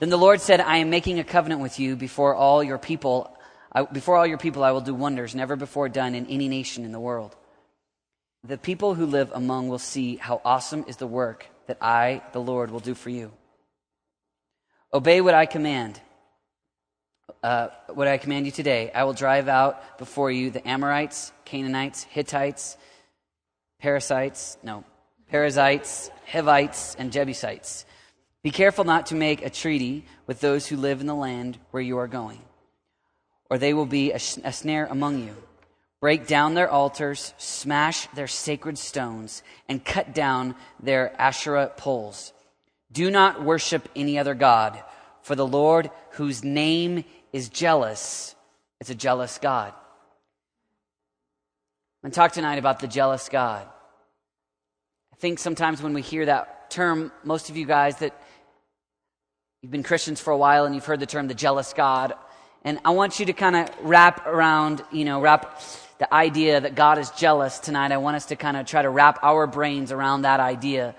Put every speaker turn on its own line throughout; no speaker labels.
Then the Lord said, I am making a covenant with you before all your people. I, before all your people, I will do wonders never before done in any nation in the world. The people who live among will see how awesome is the work that I, the Lord, will do for you. Obey what I command. Uh, what I command you today. I will drive out before you the Amorites, Canaanites, Hittites, Parasites, no, Perizzites, Hivites, and Jebusites. Be careful not to make a treaty with those who live in the land where you are going, or they will be a, a snare among you. Break down their altars, smash their sacred stones, and cut down their Asherah poles. Do not worship any other God, for the Lord, whose name is jealous, is a jealous God. I'm going to talk tonight about the jealous God. I think sometimes when we hear that term, most of you guys that you've been Christians for a while and you've heard the term the jealous God. And I want you to kind of wrap around, you know, wrap the idea that God is jealous tonight. I want us to kind of try to wrap our brains around that idea,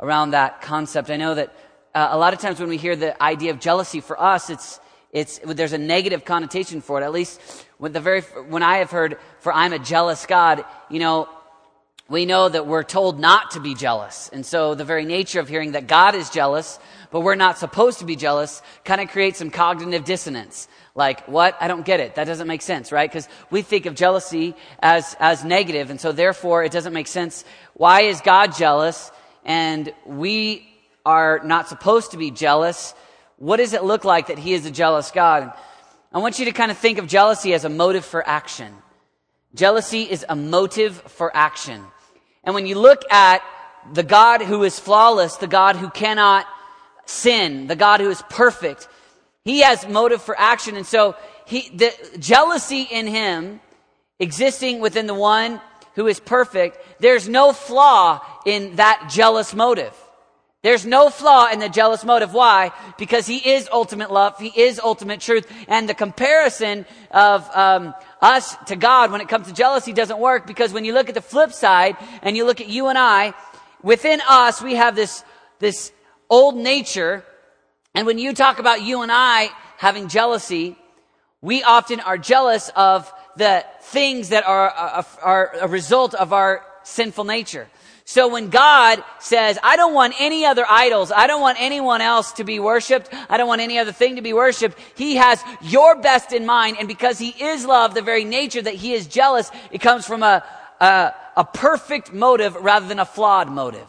around that concept. I know that uh, a lot of times when we hear the idea of jealousy for us, it's, it's, there's a negative connotation for it. At least when the very, when I have heard, for I'm a jealous God, you know, we know that we're told not to be jealous. And so the very nature of hearing that God is jealous, but we're not supposed to be jealous, kind of creates some cognitive dissonance. Like, what? I don't get it. That doesn't make sense, right? Because we think of jealousy as, as negative, and so therefore it doesn't make sense. Why is God jealous? And we are not supposed to be jealous. What does it look like that He is a jealous God? I want you to kind of think of jealousy as a motive for action. Jealousy is a motive for action. And when you look at the God who is flawless, the God who cannot sin, the God who is perfect, he has motive for action. And so he, the jealousy in him existing within the one who is perfect, there's no flaw in that jealous motive. There's no flaw in the jealous motive. Why? Because he is ultimate love. He is ultimate truth. And the comparison of um, us to God when it comes to jealousy doesn't work because when you look at the flip side and you look at you and I, within us we have this this old nature. And when you talk about you and I having jealousy, we often are jealous of the things that are, are, are a result of our sinful nature. So when God says, I don't want any other idols, I don't want anyone else to be worshiped, I don't want any other thing to be worshiped, He has your best in mind. And because He is love, the very nature that He is jealous, it comes from a, a, a perfect motive rather than a flawed motive.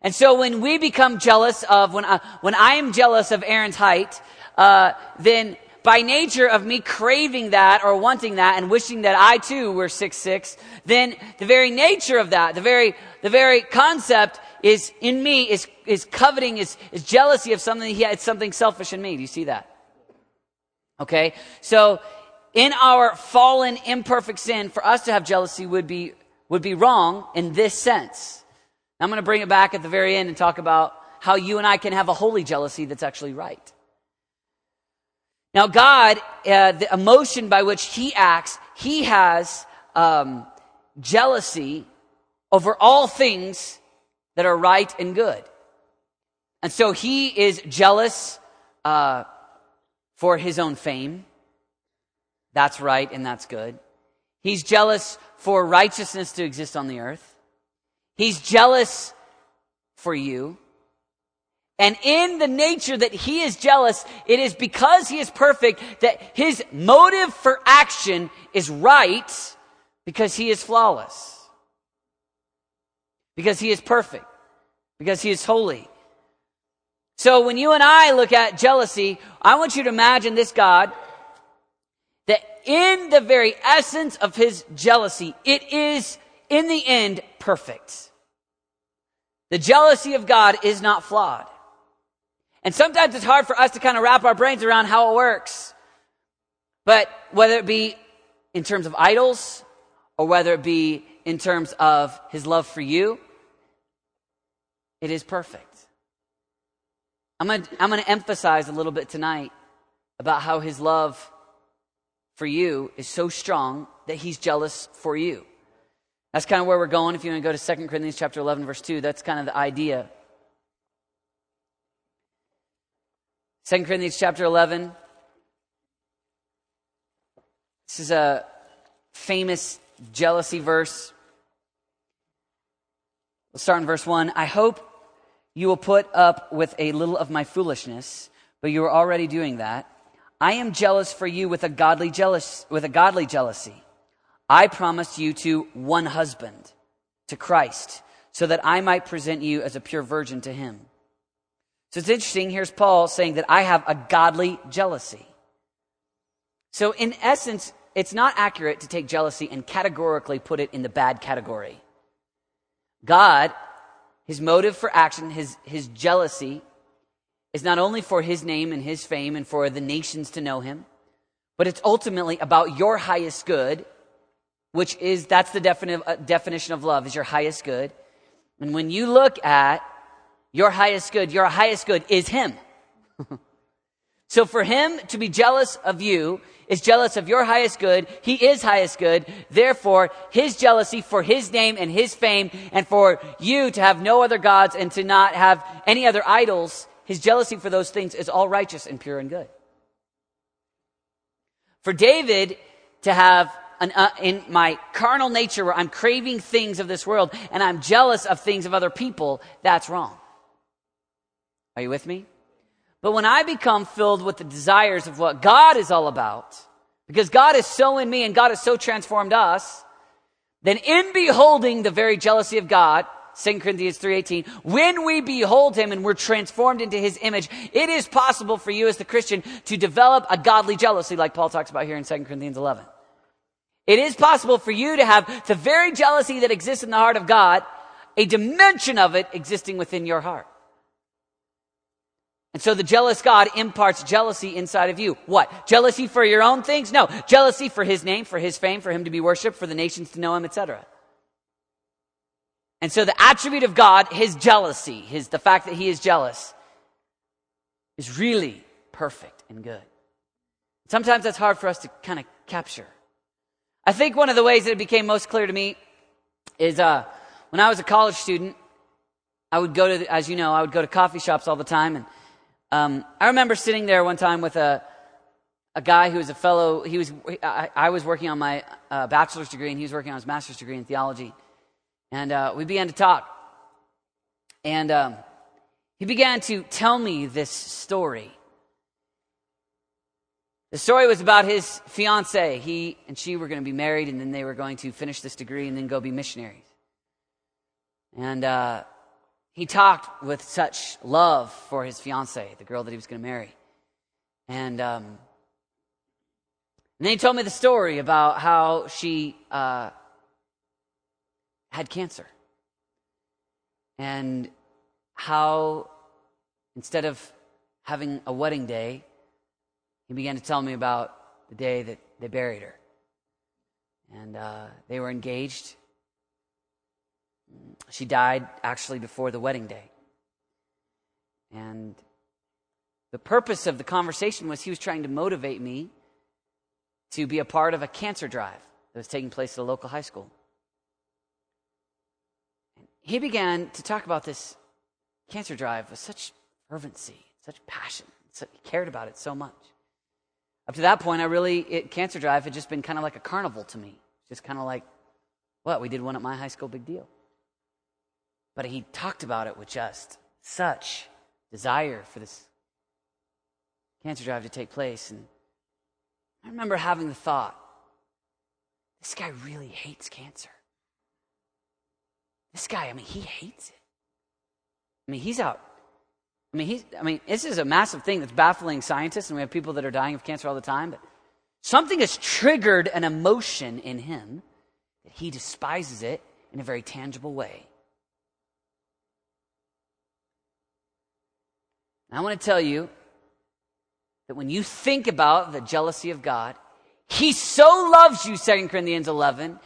And so when we become jealous of, when I, when I am jealous of Aaron's height, uh, then by nature of me craving that or wanting that and wishing that I too were six six, then the very nature of that, the very, the very concept is in me is, is coveting, is, is jealousy of something. Yeah, it's something selfish in me. Do you see that? Okay. So in our fallen, imperfect sin, for us to have jealousy would be, would be wrong in this sense. I'm going to bring it back at the very end and talk about how you and I can have a holy jealousy that's actually right. Now, God, uh, the emotion by which He acts, He has um, jealousy over all things that are right and good. And so He is jealous uh, for His own fame. That's right and that's good. He's jealous for righteousness to exist on the earth. He's jealous for you. And in the nature that he is jealous, it is because he is perfect that his motive for action is right because he is flawless. Because he is perfect. Because he is holy. So when you and I look at jealousy, I want you to imagine this God that in the very essence of his jealousy, it is in the end perfect. The jealousy of God is not flawed. And sometimes it's hard for us to kind of wrap our brains around how it works. But whether it be in terms of idols or whether it be in terms of his love for you, it is perfect. I'm going to, I'm going to emphasize a little bit tonight about how his love for you is so strong that he's jealous for you. That's kind of where we're going. If you want to go to 2 Corinthians chapter 11, verse 2, that's kind of the idea. 2 Corinthians chapter 11. This is a famous jealousy verse. We'll start in verse 1. I hope you will put up with a little of my foolishness, but you are already doing that. I am jealous for you with a godly jealous with a godly jealousy. I promised you to one husband, to Christ, so that I might present you as a pure virgin to him. So it's interesting. Here's Paul saying that I have a godly jealousy. So in essence, it's not accurate to take jealousy and categorically put it in the bad category. God, his motive for action, his, his jealousy, is not only for his name and his fame and for the nations to know him, but it's ultimately about your highest good, which is, that's the defini- uh, definition of love, is your highest good. And when you look at your highest good, your highest good is him. so for him to be jealous of you is jealous of your highest good. He is highest good. Therefore, his jealousy for his name and his fame and for you to have no other gods and to not have any other idols, his jealousy for those things is all righteous and pure and good. For David to have an, uh, in my carnal nature where I'm craving things of this world and I'm jealous of things of other people, that's wrong. Are you with me? But when I become filled with the desires of what God is all about, because God is so in me and God has so transformed us, then in beholding the very jealousy of God, 2 Corinthians 3:18, when we behold him and we're transformed into his image, it is possible for you as the Christian to develop a godly jealousy like Paul talks about here in 2 Corinthians 11. It is possible for you to have the very jealousy that exists in the heart of God, a dimension of it existing within your heart. And so the jealous God imparts jealousy inside of you. What? Jealousy for your own things? No. Jealousy for his name, for his fame, for him to be worshiped, for the nations to know him, etc. And so the attribute of God, his jealousy, his, the fact that he is jealous, is really perfect and good. Sometimes that's hard for us to kind of capture. I think one of the ways that it became most clear to me is uh, when I was a college student, I would go to, as you know, I would go to coffee shops all the time and um, I remember sitting there one time with a, a guy who was a fellow, he was, I, I was working on my uh, bachelor's degree and he was working on his master's degree in theology. And uh, we began to talk. And um, he began to tell me this story. The story was about his fiance. He and she were going to be married, and then they were going to finish this degree and then go be missionaries. And uh, he talked with such love for his fiancee, the girl that he was going to marry. And, um, and then he told me the story about how she uh, had cancer. And how instead of having a wedding day, he began to tell me about the day that they buried her. And uh, they were engaged she died actually before the wedding day. And the purpose of the conversation was he was trying to motivate me to be a part of a cancer drive that was taking place at a local high school. And he began to talk about this cancer drive with such fervency, such passion. he cared about it so much. Up to that point, I really, it, cancer drive had just been kind of like a carnival to me. Just kind of like, what, we did one at my high school, big deal. But he talked about it with just such desire for this cancer drive to take place. And I remember having the thought this guy really hates cancer. This guy, I mean, he hates it. I mean, he's out. I mean, he's, I mean, this is a massive thing that's baffling scientists, and we have people that are dying of cancer all the time. But something has triggered an emotion in him that he despises it in a very tangible way. And I want to tell you that when you think about the jealousy of God, He so loves you, 2 Corinthians 11.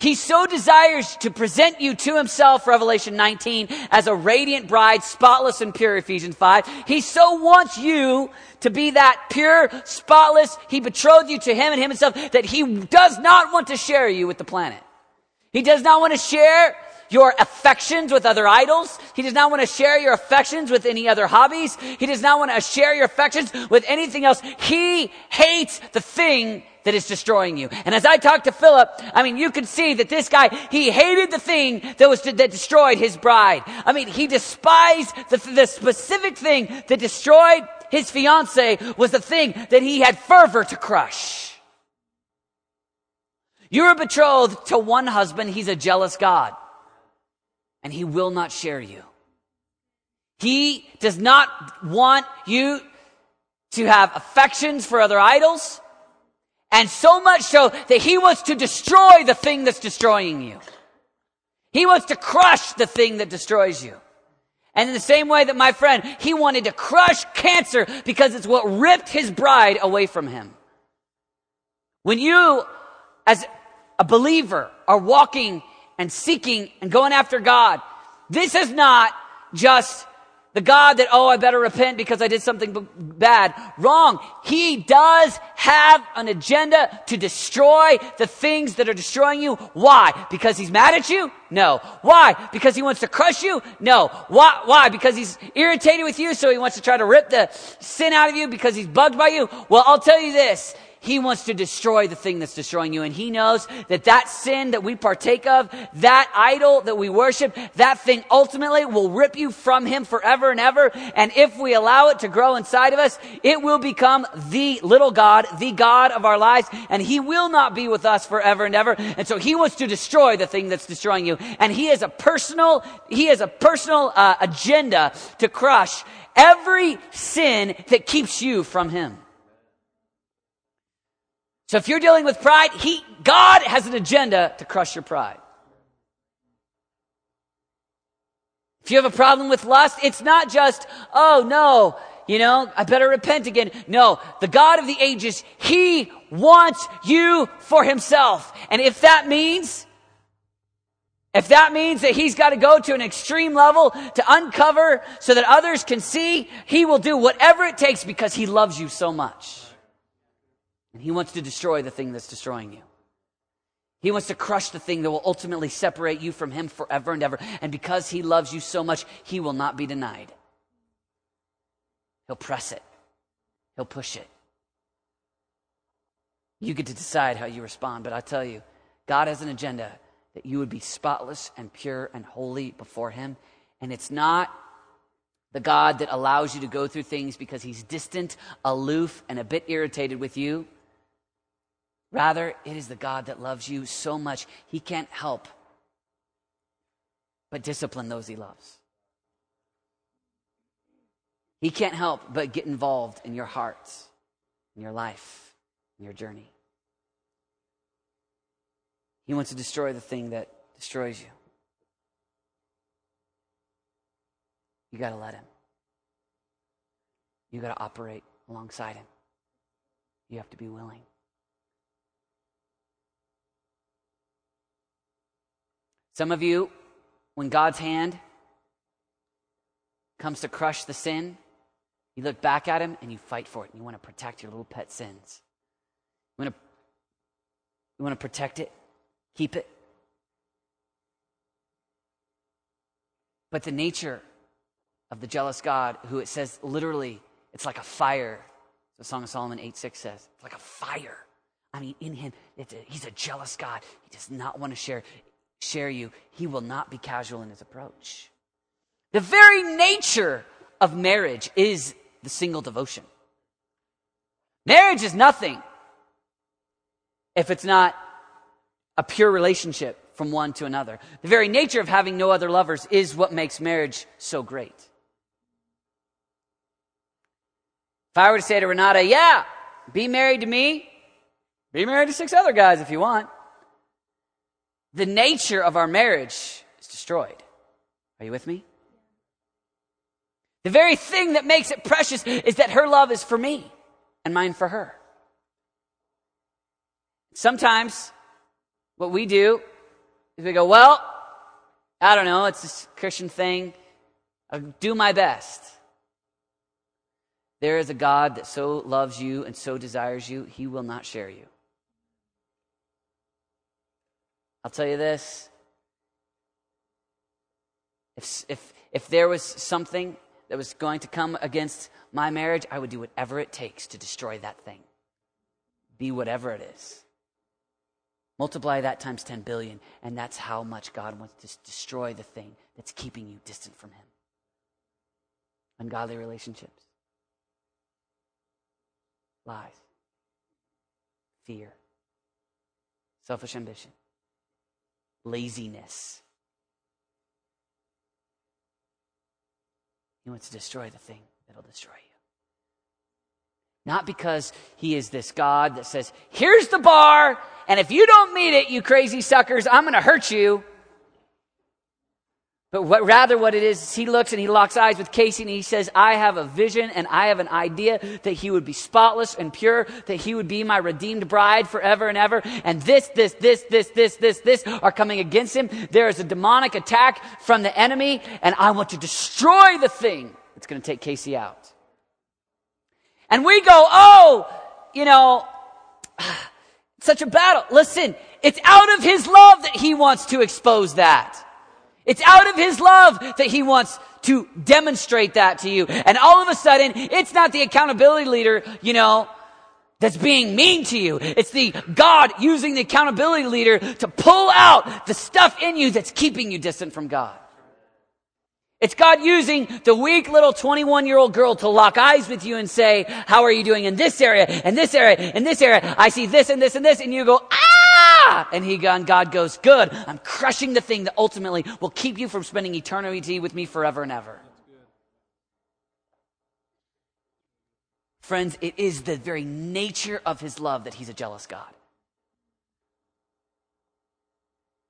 He so desires to present you to himself, Revelation 19, as a radiant bride, spotless and pure, Ephesians 5. He so wants you to be that pure, spotless. He betrothed you to him and him himself that he does not want to share you with the planet. He does not want to share your affections with other idols. He does not want to share your affections with any other hobbies. He does not want to share your affections with anything else. He hates the thing that is destroying you. And as I talked to Philip, I mean, you could see that this guy, he hated the thing that was, that destroyed his bride. I mean, he despised the, the specific thing that destroyed his fiance was the thing that he had fervor to crush. You're betrothed to one husband. He's a jealous God and he will not share you. He does not want you to have affections for other idols. And so much so that he wants to destroy the thing that's destroying you. He wants to crush the thing that destroys you. And in the same way that my friend, he wanted to crush cancer because it's what ripped his bride away from him. When you, as a believer, are walking and seeking and going after God, this is not just the God that, oh, I better repent because I did something bad. Wrong. He does have an agenda to destroy the things that are destroying you. Why? Because he's mad at you? No. Why? Because he wants to crush you? No. Why? Why? Because he's irritated with you, so he wants to try to rip the sin out of you because he's bugged by you? Well, I'll tell you this. He wants to destroy the thing that's destroying you. And he knows that that sin that we partake of, that idol that we worship, that thing ultimately will rip you from him forever and ever. And if we allow it to grow inside of us, it will become the little God, the God of our lives. And he will not be with us forever and ever. And so he wants to destroy the thing that's destroying you. And he has a personal, he has a personal uh, agenda to crush every sin that keeps you from him. So if you're dealing with pride, he, God has an agenda to crush your pride. If you have a problem with lust, it's not just, oh no, you know, I better repent again. No, the God of the ages, He wants you for Himself. And if that means, if that means that He's got to go to an extreme level to uncover so that others can see, He will do whatever it takes because He loves you so much. And he wants to destroy the thing that's destroying you. He wants to crush the thing that will ultimately separate you from him forever and ever. And because he loves you so much, he will not be denied. He'll press it, he'll push it. You get to decide how you respond, but I tell you, God has an agenda that you would be spotless and pure and holy before him. And it's not the God that allows you to go through things because he's distant, aloof, and a bit irritated with you. Rather, it is the God that loves you so much, he can't help but discipline those he loves. He can't help but get involved in your heart, in your life, in your journey. He wants to destroy the thing that destroys you. You got to let him. You got to operate alongside him. You have to be willing. Some of you, when God's hand comes to crush the sin, you look back at him and you fight for it. And you want to protect your little pet sins. You want to, you want to protect it, keep it. But the nature of the jealous God, who it says literally, it's like a fire. The Song of Solomon 8 6 says, it's like a fire. I mean, in him, a, he's a jealous God. He does not want to share share you, he will not be casual in his approach. The very nature of marriage is the single devotion. Marriage is nothing if it's not a pure relationship from one to another. The very nature of having no other lovers is what makes marriage so great. If I were to say to Renata, yeah, be married to me, be married to six other guys if you want the nature of our marriage is destroyed. Are you with me? The very thing that makes it precious is that her love is for me and mine for her. Sometimes what we do is we go, well, I don't know, it's this Christian thing. I'll do my best. There is a God that so loves you and so desires you, he will not share you. I'll tell you this. If, if, if there was something that was going to come against my marriage, I would do whatever it takes to destroy that thing. Be whatever it is. Multiply that times 10 billion, and that's how much God wants to destroy the thing that's keeping you distant from Him. Ungodly relationships, lies, fear, selfish ambition, laziness. He wants to destroy the thing that'll destroy you. Not because he is this God that says, here's the bar, and if you don't meet it, you crazy suckers, I'm going to hurt you. But what, rather, what it is, is he looks and he locks eyes with Casey and he says, I have a vision and I have an idea that he would be spotless and pure, that he would be my redeemed bride forever and ever. And this, this, this, this, this, this, this are coming against him. There is a demonic attack from the enemy and I want to destroy the thing that's going to take Casey out. And we go, oh, you know, such a battle. Listen, it's out of his love that he wants to expose that. It's out of his love that he wants to demonstrate that to you. And all of a sudden, it's not the accountability leader, you know, that's being mean to you. It's the God using the accountability leader to pull out the stuff in you that's keeping you distant from God. It's God using the weak little 21 year old girl to lock eyes with you and say, how are you doing in this area, in this area, in this area? I see this and this and this. And you go, ah! Ah! And he, and God goes, good. I'm crushing the thing that ultimately will keep you from spending eternity with me forever and ever. Friends, it is the very nature of his love that he's a jealous God.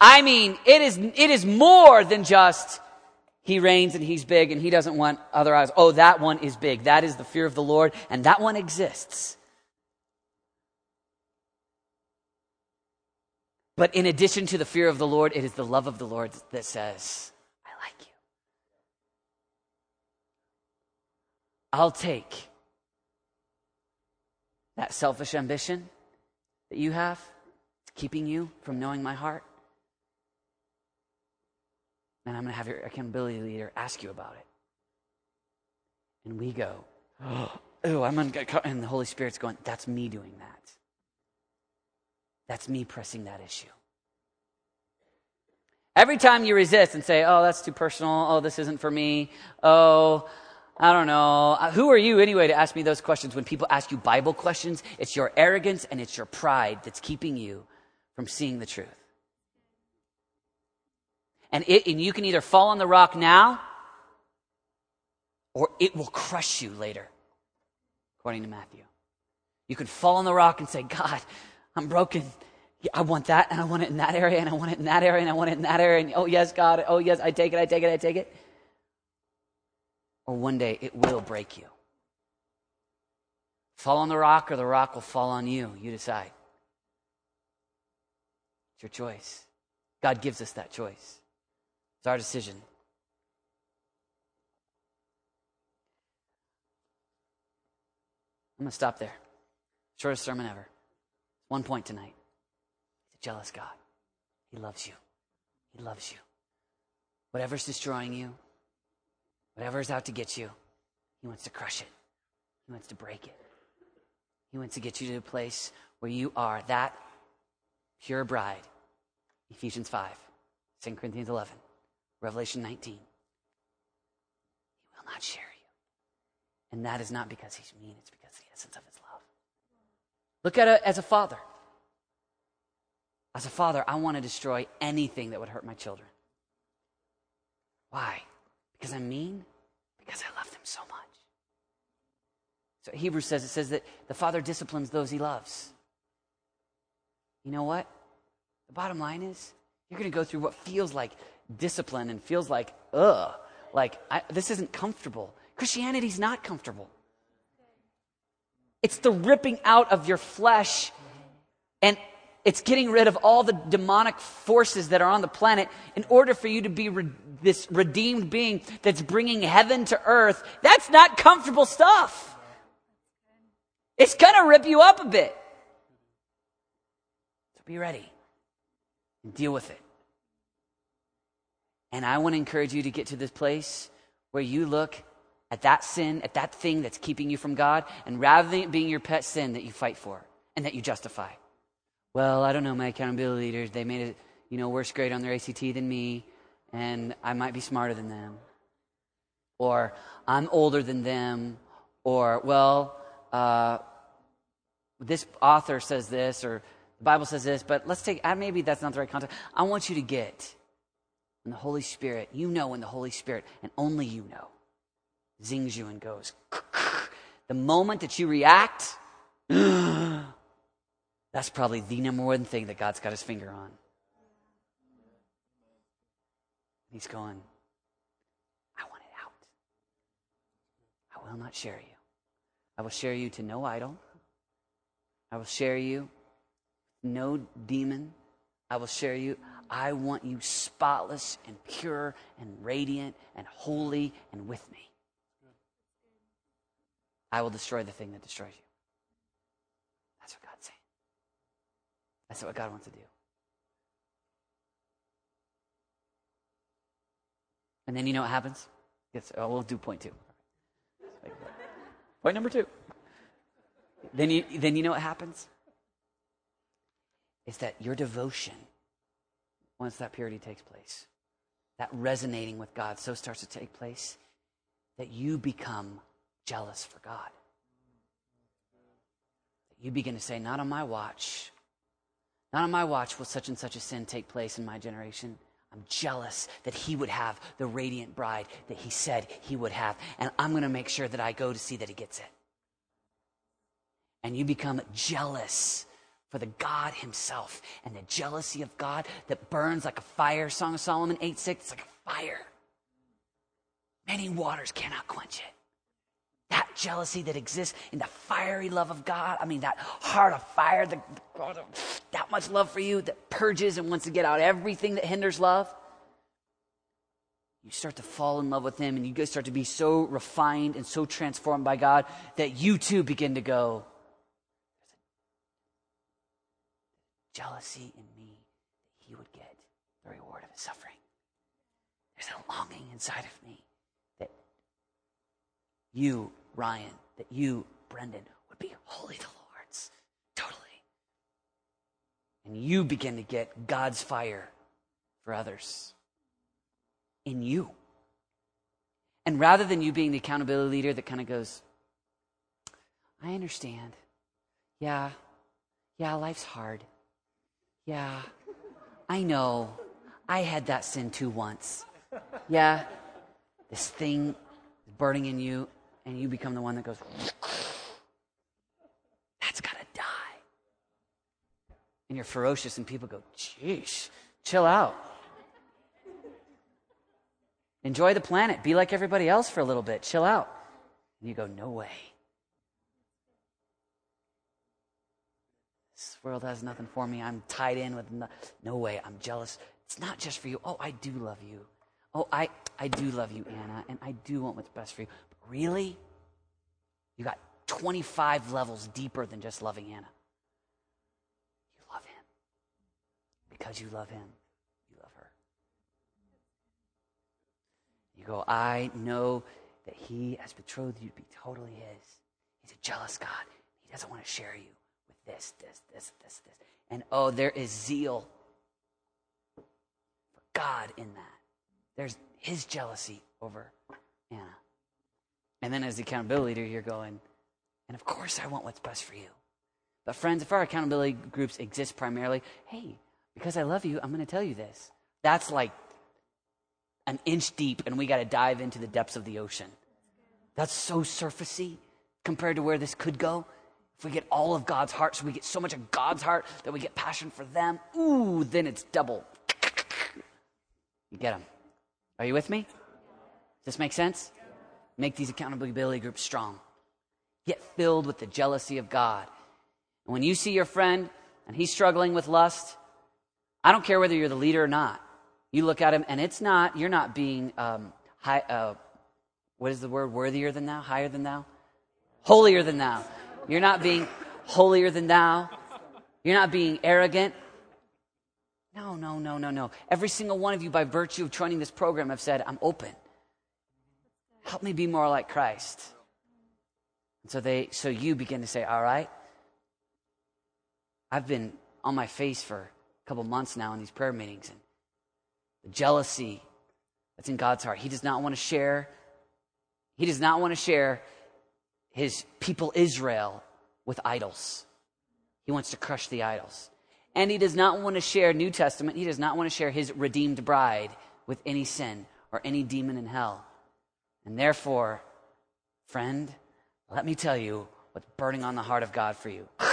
I mean, it is, it is more than just, he reigns and he's big and he doesn't want other eyes. Oh, that one is big. That is the fear of the Lord and that one exists. But in addition to the fear of the Lord, it is the love of the Lord that says, I like you. I'll take that selfish ambition that you have, keeping you from knowing my heart. And I'm going to have your accountability leader ask you about it. And we go, oh, I'm going to, get caught. and the Holy Spirit's going, that's me doing that. That's me pressing that issue. Every time you resist and say, oh, that's too personal. Oh, this isn't for me. Oh, I don't know. Uh, who are you anyway to ask me those questions when people ask you Bible questions? It's your arrogance and it's your pride that's keeping you from seeing the truth. And, it, and you can either fall on the rock now or it will crush you later, according to Matthew. You can fall on the rock and say, God, I'm broken. I want that, and I want it in that area, and I want it in that area, and I want it in that area, and oh, yes, God, oh, yes, I take it, I take it, I take it. Or one day it will break you. Fall on the rock, or the rock will fall on you. You decide. It's your choice. God gives us that choice. It's our decision. I'm going to stop there. Shortest sermon ever. One point tonight. He's a jealous God. He loves you. He loves you. Whatever's destroying you, whatever's out to get you, He wants to crush it. He wants to break it. He wants to get you to a place where you are that pure bride. Ephesians 5, 2 Corinthians 11, Revelation 19. He will not share you. And that is not because He's mean, it's because the essence of His. Look at it as a father. As a father, I want to destroy anything that would hurt my children. Why? Because I'm mean? Because I love them so much. So Hebrews says it says that the father disciplines those he loves. You know what? The bottom line is you're going to go through what feels like discipline and feels like, ugh, like I, this isn't comfortable. Christianity's not comfortable. It's the ripping out of your flesh and it's getting rid of all the demonic forces that are on the planet in order for you to be re- this redeemed being that's bringing heaven to earth. That's not comfortable stuff. It's going to rip you up a bit. So be ready deal with it. And I want to encourage you to get to this place where you look at that sin, at that thing that's keeping you from God, and rather than it being your pet sin that you fight for and that you justify. Well, I don't know, my accountability leaders, they made a you know, worse grade on their ACT than me, and I might be smarter than them. Or I'm older than them. Or, well, uh, this author says this, or the Bible says this, but let's take, uh, maybe that's not the right context. I want you to get when the Holy Spirit, you know in the Holy Spirit, and only you know, zings you and goes, the moment that you react, that's probably the number one thing that God's got his finger on. He's going, I want it out. I will not share you. I will share you to no idol. I will share you no demon. I will share you. I want you spotless and pure and radiant and holy and with me. I will destroy the thing that destroys you. That's what God's saying. That's what God wants to do. And then you know what happens? Yes, oh, we'll do point two. Point number two. Then you, then you know what happens? Is that your devotion, once that purity takes place, that resonating with God so starts to take place, that you become jealous for God. That You begin to say, Not on my watch. Not on my watch will such and such a sin take place in my generation. I'm jealous that he would have the radiant bride that he said he would have. And I'm going to make sure that I go to see that he gets it. And you become jealous for the God himself and the jealousy of God that burns like a fire. Song of Solomon 8 6, it's like a fire. Many waters cannot quench it jealousy that exists in the fiery love of God. I mean, that heart of fire, the, that much love for you that purges and wants to get out everything that hinders love. You start to fall in love with Him and you guys start to be so refined and so transformed by God that you too begin to go, jealousy in me that He would get the reward of His suffering. There's a longing inside of me that you Ryan, that you, Brendan, would be wholly the Lord's. Totally. And you begin to get God's fire for others in you. And rather than you being the accountability leader that kind of goes, I understand. Yeah. Yeah, life's hard. Yeah. I know. I had that sin too once. Yeah. This thing is burning in you, and you become the one that goes, that's got to die. And you're ferocious, and people go, "Jeez, chill out. Enjoy the planet. Be like everybody else for a little bit. Chill out. And you go, no way. This world has nothing for me. I'm tied in with no, no way. I'm jealous. It's not just for you. Oh, I do love you. Oh, I, I do love you, Anna, and I do want what's best for you. Really? You got 25 levels deeper than just loving Anna. You love him. Because you love him, you love her. You go, I know that he has betrothed you to be totally his. He's a jealous God. He doesn't want to share you with this, this, this, this, this. And oh, there is zeal for God in that. There's his jealousy over Anna. And then as the accountability leader, you're going, and of course I want what's best for you. But friends, if our accountability groups exist primarily, hey, because I love you, I'm going to tell you this. That's like an inch deep, and we got to dive into the depths of the ocean. That's so surfacey compared to where this could go. If we get all of God's heart, so we get so much of God's heart that we get passion for them, ooh, then it's double. You get them. Are you with me? Does this make sense? Make these accountability groups strong. Get filled with the jealousy of God. And when you see your friend and he's struggling with lust, I don't care whether you're the leader or not. You look at him, and it's not, you're not being um, high, uh, what is the word, worthier than thou, higher than thou? Holier than thou. You're not being holier than thou. You're not being arrogant. No, no, no, no, no. Every single one of you, by virtue of joining this program, have said, I'm open. Help me be more like Christ. And so they so you begin to say, All right. I've been on my face for a couple months now in these prayer meetings and the jealousy that's in God's heart. He does not want to share, he does not want to share his people Israel with idols. He wants to crush the idols. And he does not want to share New Testament, he does not want to share his redeemed bride with any sin or any demon in hell. And therefore, friend, let me tell you what's burning on the heart of God for you.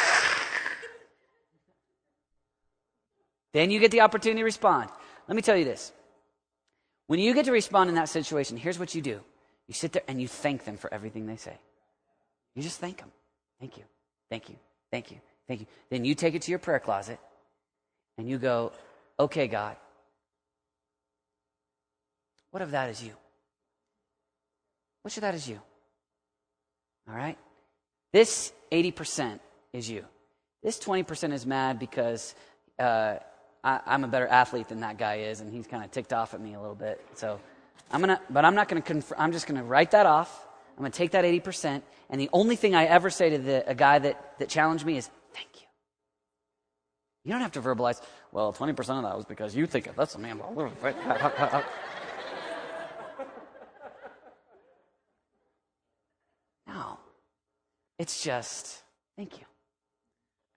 then you get the opportunity to respond. Let me tell you this. When you get to respond in that situation, here's what you do you sit there and you thank them for everything they say. You just thank them. Thank you. Thank you. Thank you. Thank you. Then you take it to your prayer closet and you go, okay, God, what if that is you? What if that is you? All right? This 80% is you. This 20% is mad because uh, I, am a better athlete than that guy is, and he's kind of ticked off at me a little bit. So I'm gonna, but I'm not gonna. Conf- I'm just gonna write that off. I'm gonna take that 80%, and the only thing I ever say to the, a guy that that challenged me is thank you. You don't have to verbalize. Well, 20% of that was because you think it. That's a man. no, it's just thank you.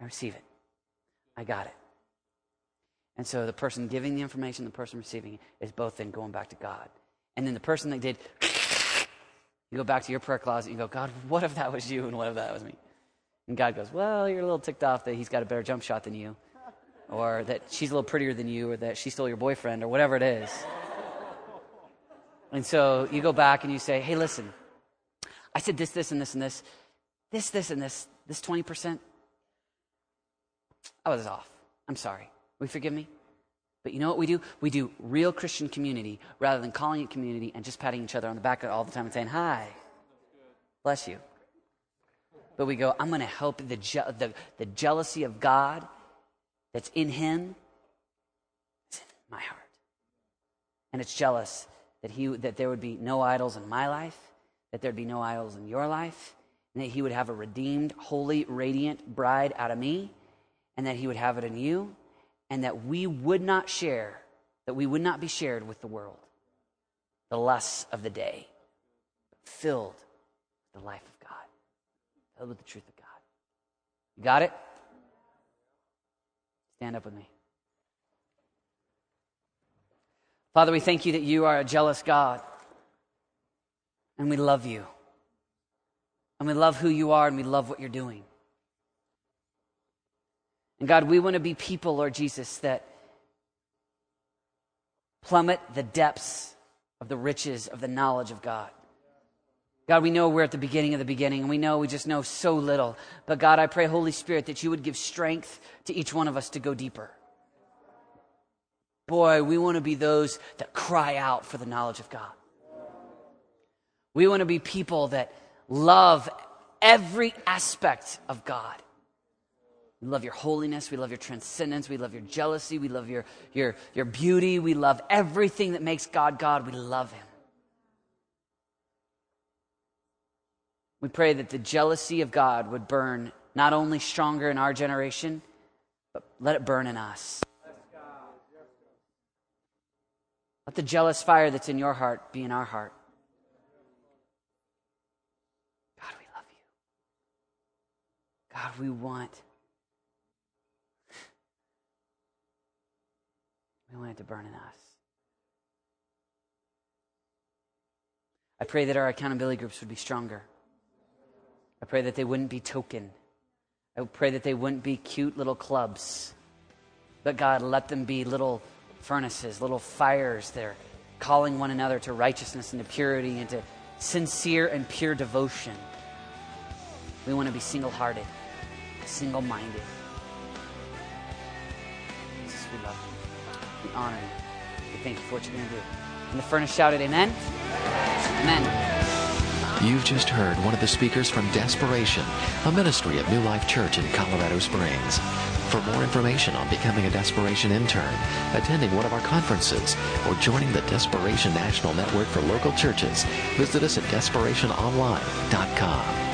I receive it. I got it. And so the person giving the information, the person receiving it, is both then going back to God. And then the person that did, you go back to your prayer closet, you go, God, what if that was you and what if that was me? And God goes, Well, you're a little ticked off that he's got a better jump shot than you, or that she's a little prettier than you, or that she stole your boyfriend, or whatever it is. And so you go back and you say, Hey, listen, I said this, this, and this, and this, this, this, and this, this 20%. I was off. I'm sorry. Will you forgive me? But you know what we do? We do real Christian community rather than calling it community and just patting each other on the back all the time and saying, Hi, bless you. But we go, I'm going to help the, je- the, the jealousy of God that's in him is in my heart. And it's jealous that, he, that there would be no idols in my life, that there'd be no idols in your life, and that he would have a redeemed, holy, radiant bride out of me, and that he would have it in you, and that we would not share, that we would not be shared with the world, the lusts of the day, filled with the life of God, filled with the truth of God. You got it? Stand up with me. Father, we thank you that you are a jealous God, and we love you. And we love who you are, and we love what you're doing. And God, we want to be people, Lord Jesus, that plummet the depths of the riches of the knowledge of God. God, we know we're at the beginning of the beginning, and we know we just know so little. But God, I pray, Holy Spirit, that you would give strength to each one of us to go deeper. Boy, we want to be those that cry out for the knowledge of God. We want to be people that love every aspect of God. We love your holiness. We love your transcendence. We love your jealousy. We love your, your, your beauty. We love everything that makes God God. We love Him. We pray that the jealousy of God would burn not only stronger in our generation, but let it burn in us. Let the jealous fire that's in your heart be in our heart. God, we love you. God, we want We want it to burn in us. I pray that our accountability groups would be stronger. I pray that they wouldn't be token. I pray that they wouldn't be cute little clubs. But God, let them be little furnaces, little fires that are calling one another to righteousness and to purity and to sincere and pure devotion. We want to be single hearted, single minded. We love you. We honor you. We thank you for what you're going to do. And the furnace shouted, Amen. Amen.
You've just heard one of the speakers from Desperation, a ministry of New Life Church in Colorado Springs. For more information on becoming a Desperation intern, attending one of our conferences, or joining the Desperation National Network for local churches, visit us at desperationonline.com.